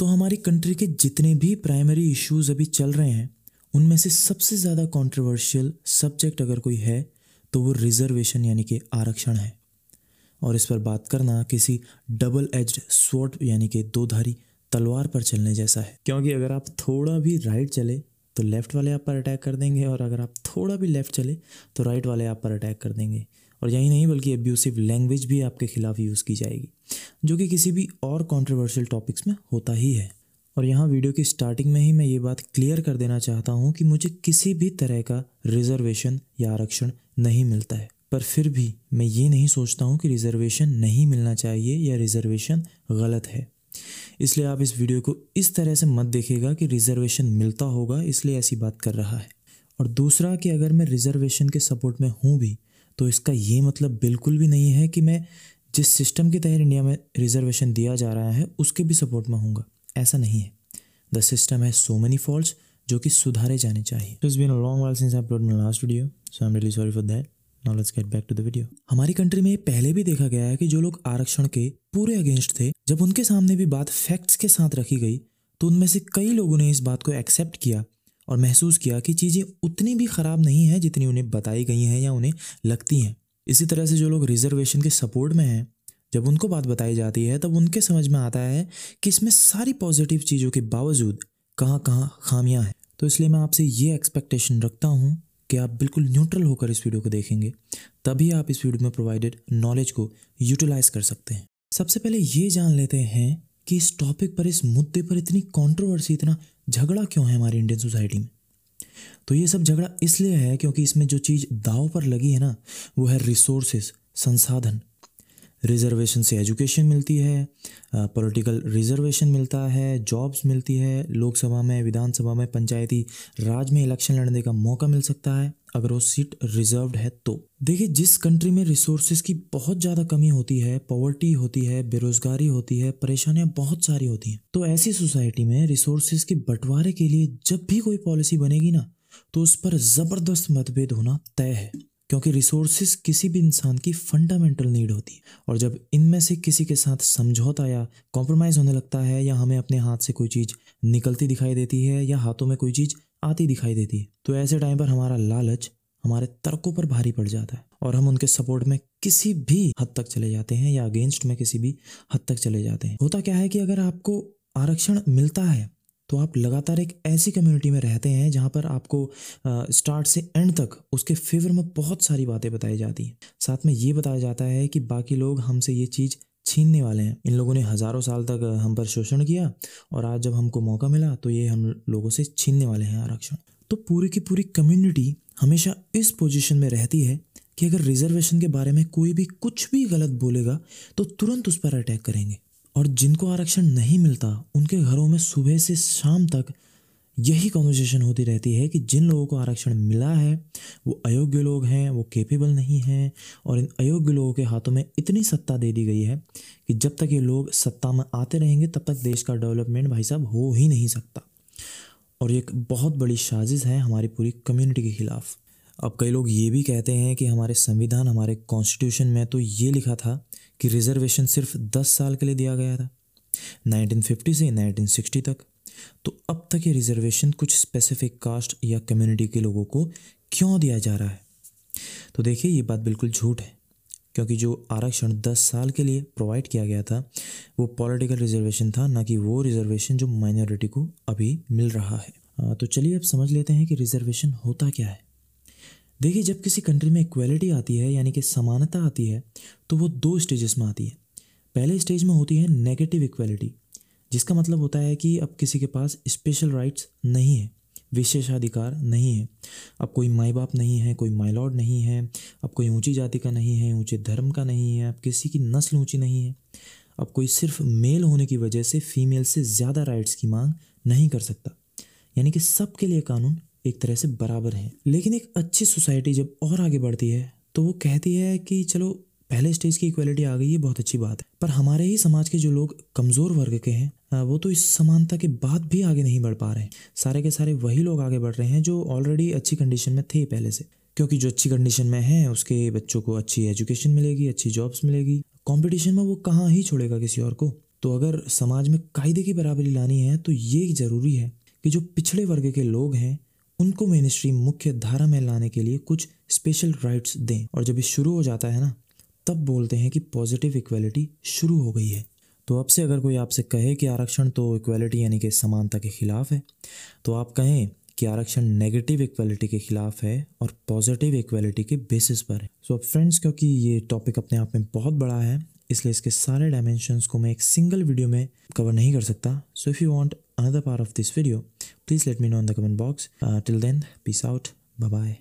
तो हमारी कंट्री के जितने भी प्राइमरी इश्यूज़ अभी चल रहे हैं, उनमें से सबसे ज़्यादा कंट्रोवर्शियल सब्जेक्ट अगर कोई है तो वो रिजर्वेशन यानी कि आरक्षण है। और इस पर बात करना किसी डबल एज्ड स्वॉर्ड यानी कि दो धारी तलवार पर चलने जैसा है। क्योंकि अगर आप थोड़ा भी राइट चले तो लेफ़्ट वाले आप पर अटैक कर देंगे, और अगर आप थोड़ा भी लेफ़्ट चले तो राइट वाले आप पर अटैक कर देंगे। और यही नहीं, बल्कि एब्यूसिव लैंग्वेज भी आपके खिलाफ यूज़ की जाएगी, जो कि किसी भी और कंट्रोवर्शियल टॉपिक्स में होता ही है। और यहाँ वीडियो की स्टार्टिंग में ही मैं ये बात क्लियर कर देना चाहता हूँ कि मुझे किसी भी तरह का रिजर्वेशन या आरक्षण नहीं मिलता है। पर फिर भी मैं ये नहीं सोचता हूँ कि रिजर्वेशन नहीं मिलना चाहिए या रिजर्वेशन गलत है। इसलिए आप इस वीडियो को इस तरह से मत देखेगा कि रिजर्वेशन मिलता होगा, इसलिए ऐसी बात कर रहा है। और दूसरा कि अगर मैं रिजर्वेशन के सपोर्ट में हूँ भी तो इसका ये मतलब बिल्कुल भी नहीं है कि मैं जिस सिस्टम के तहत इंडिया में रिजर्वेशन दिया जा रहा है, उसके भी सपोर्ट में हूँगा ऐसा नहीं है। द सिस्टम है सो मेनी फॉल्ट जो कि सुधारे जाने चाहिए। It's been long while since I upload last video so I am really sorry for that now let's get back to the video हमारी कंट्री में पहले भी देखा गया है कि जो लोग आरक्षण के पूरे अगेंस्ट थे, जब उनके सामने भी बात फैक्ट्स के साथ रखी गई तो उनमें से कई लोगों ने इस बात को एक्सेप्ट किया और महसूस किया कि चीज़ें उतनी भी ख़राब नहीं हैं जितनी उन्हें बताई गई हैं या उन्हें लगती हैं। इसी तरह से जो लोग रिजर्वेशन के सपोर्ट में हैं, जब उनको बात बताई जाती है, तब उनके समझ में आता है कि इसमें सारी पॉजिटिव चीज़ों के बावजूद कहाँ कहाँ खामियाँ हैं। तो इसलिए मैं आपसे ये एक्सपेक्टेशन रखता हूँ कि आप बिल्कुल न्यूट्रल होकर इस वीडियो को देखेंगे, तभी आप इस वीडियो में प्रोवाइडेड नॉलेज को यूटिलाइज कर सकते हैं। सबसे पहले ये जान लेते हैं कि इस टॉपिक पर, इस मुद्दे पर इतनी कंट्रोवर्सी इतना झगड़ा क्यों है हमारी इंडियन सोसाइटी में? तो ये सब झगड़ा इसलिए है क्योंकि इसमें जो चीज़ दाव पर लगी है ना, वो है रिसोर्सेस संसाधन। रिजर्वेशन से एजुकेशन मिलती है पॉलिटिकल रिजर्वेशन मिलता है जॉब्स मिलती है, लोकसभा में, विधानसभा में, पंचायती राज में इलेक्शन लड़ने का मौका मिल सकता है, अगर वो सीट रिजर्व्ड है तो। देखिए, जिस कंट्री में रिसोर्सेज की बहुत ज़्यादा कमी होती है पॉवर्टी होती है, बेरोजगारी होती है, परेशानियाँ बहुत सारी होती हैं तो ऐसी सोसाइटी में रिसोर्सेज के बंटवारे के लिए जब भी कोई पॉलिसी बनेगी ना तो उस पर ज़बरदस्त मतभेद होना तय है। क्योंकि रिसोर्सेज किसी भी इंसान की फंडामेंटल नीड होती है। और जब इनमें से किसी के साथ समझौता या कॉम्प्रोमाइज़ होने लगता है या हमें अपने हाथ से कोई चीज़ निकलती दिखाई देती है या हाथों में कोई चीज़ आती दिखाई देती है तो ऐसे टाइम पर हमारा लालच हमारे तर्कों पर भारी पड़ जाता है और हम उनके सपोर्ट में किसी भी हद तक चले जाते हैं या अगेंस्ट में किसी भी हद तक चले जाते हैं। होता क्या है कि अगर आपको आरक्षण मिलता है तो आप लगातार एक ऐसी कम्युनिटी में रहते हैं जहाँ पर आपको स्टार्ट से एंड तक उसके फेवर में बहुत सारी बातें बताई जाती हैं। साथ में ये बताया जाता है कि बाकी लोग हमसे ये चीज़ छीनने वाले हैं। इन लोगों ने हज़ारों साल तक हम पर शोषण किया और आज जब हमको मौका मिला तो ये हम लोगों से छीनने वाले हैं आरक्षण। तो पूरी की पूरी कम्युनिटी हमेशा इस पोजीशन में रहती है कि अगर रिजर्वेशन के बारे में कोई भी कुछ भी गलत बोलेगा तो तुरंत उस पर अटैक करेंगे। और जिनको आरक्षण नहीं मिलता, उनके घरों में सुबह से शाम तक यही कॉन्वर्जेशन होती रहती है कि जिन लोगों को आरक्षण मिला है, वो अयोग्य लोग हैं, वो केपेबल नहीं हैं, और इन अयोग्य लोगों के हाथों में इतनी सत्ता दे दी गई है कि जब तक ये लोग सत्ता में आते रहेंगे, तब तक देश का डेवलपमेंट भाई साहब हो ही नहीं सकता। और ये एक बहुत बड़ी साजिश है हमारी पूरी कम्युनिटी के खिलाफ। अब कई लोग ये भी कहते हैं कि हमारे संविधान, हमारे कॉन्स्टिट्यूशन में तो ये लिखा था कि रिजर्वेशन सिर्फ़ दस साल के लिए दिया गया था 1950 से 1960 तक। तो अब तक ये रिजर्वेशन कुछ स्पेसिफिक कास्ट या कम्युनिटी के लोगों को क्यों दिया जा रहा है? तो देखिए, ये बात बिल्कुल झूठ है, क्योंकि जो आरक्षण 10 साल के लिए प्रोवाइड किया गया था, वो पॉलिटिकल रिजर्वेशन था, ना कि वो रिजर्वेशन जो माइनॉरिटी को अभी मिल रहा है। तो चलिए अब समझ लेते हैं कि रिजर्वेशन होता क्या है। देखिए, जब किसी कंट्री में इक्वलिटी आती है, यानी कि समानता आती है तो वो दो स्टेजेस में आती है। पहले स्टेज में होती है नेगेटिव इक्वलिटी जिसका मतलब होता है कि अब किसी के पास स्पेशल राइट्स नहीं है, विशेषाधिकार नहीं है। अब कोई माई बाप नहीं है, कोई माई लॉर्ड नहीं है, अब कोई ऊँची जाति का नहीं है, ऊँचे धर्म का नहीं है, अब किसी की नस्ल ऊँची नहीं है, अब कोई सिर्फ़ मेल होने की वजह से फीमेल से ज़्यादा राइट्स की मांग नहीं कर सकता। यानी कि सबके लिए कानून एक तरह से बराबर हैं। लेकिन एक अच्छी सोसाइटी जब और आगे बढ़ती है तो वो कहती है कि चलो, पहले स्टेज की इक्वलिटी आ गई है बहुत अच्छी बात है। पर हमारे ही समाज के जो लोग कमज़ोर वर्ग के हैं वो तो इस समानता के बाद भी आगे नहीं बढ़ पा रहे हैं। सारे के सारे वही लोग आगे बढ़ रहे हैं जो ऑलरेडी अच्छी कंडीशन में थे पहले से। क्योंकि जो अच्छी कंडीशन में है, उसके बच्चों को अच्छी एजुकेशन मिलेगी, अच्छी जॉब्स मिलेगी। कंपटीशन में वो कहाँ ही छोड़ेगा किसी और को? तो अगर समाज में कायदे की बराबरी लानी है तो ये ज़रूरी है कि जो पिछड़े वर्ग के लोग हैं उनको मेन स्ट्रीम मुख्य धारा में लाने के लिए कुछ स्पेशल राइट्स दें। और जब ये शुरू हो जाता है ना, तब बोलते हैं कि पॉजिटिव इक्वलिटी शुरू हो गई है। तो अब से अगर कोई आपसे कहे कि आरक्षण तो इक्वलिटी यानी कि समानता के खिलाफ है तो आप कहें कि आरक्षण नेगेटिव इक्वलिटी के खिलाफ है और पॉजिटिव इक्वलिटी के बेसिस पर है। सो अब फ्रेंड्स क्योंकि ये टॉपिक अपने आप में बहुत बड़ा है, इसलिए इसके सारे डायमेंशंस को मैं एक सिंगल वीडियो में कवर नहीं कर सकता। So if you want another part of this video please let me know in the comment box. Uh, till then peace out. Bye bye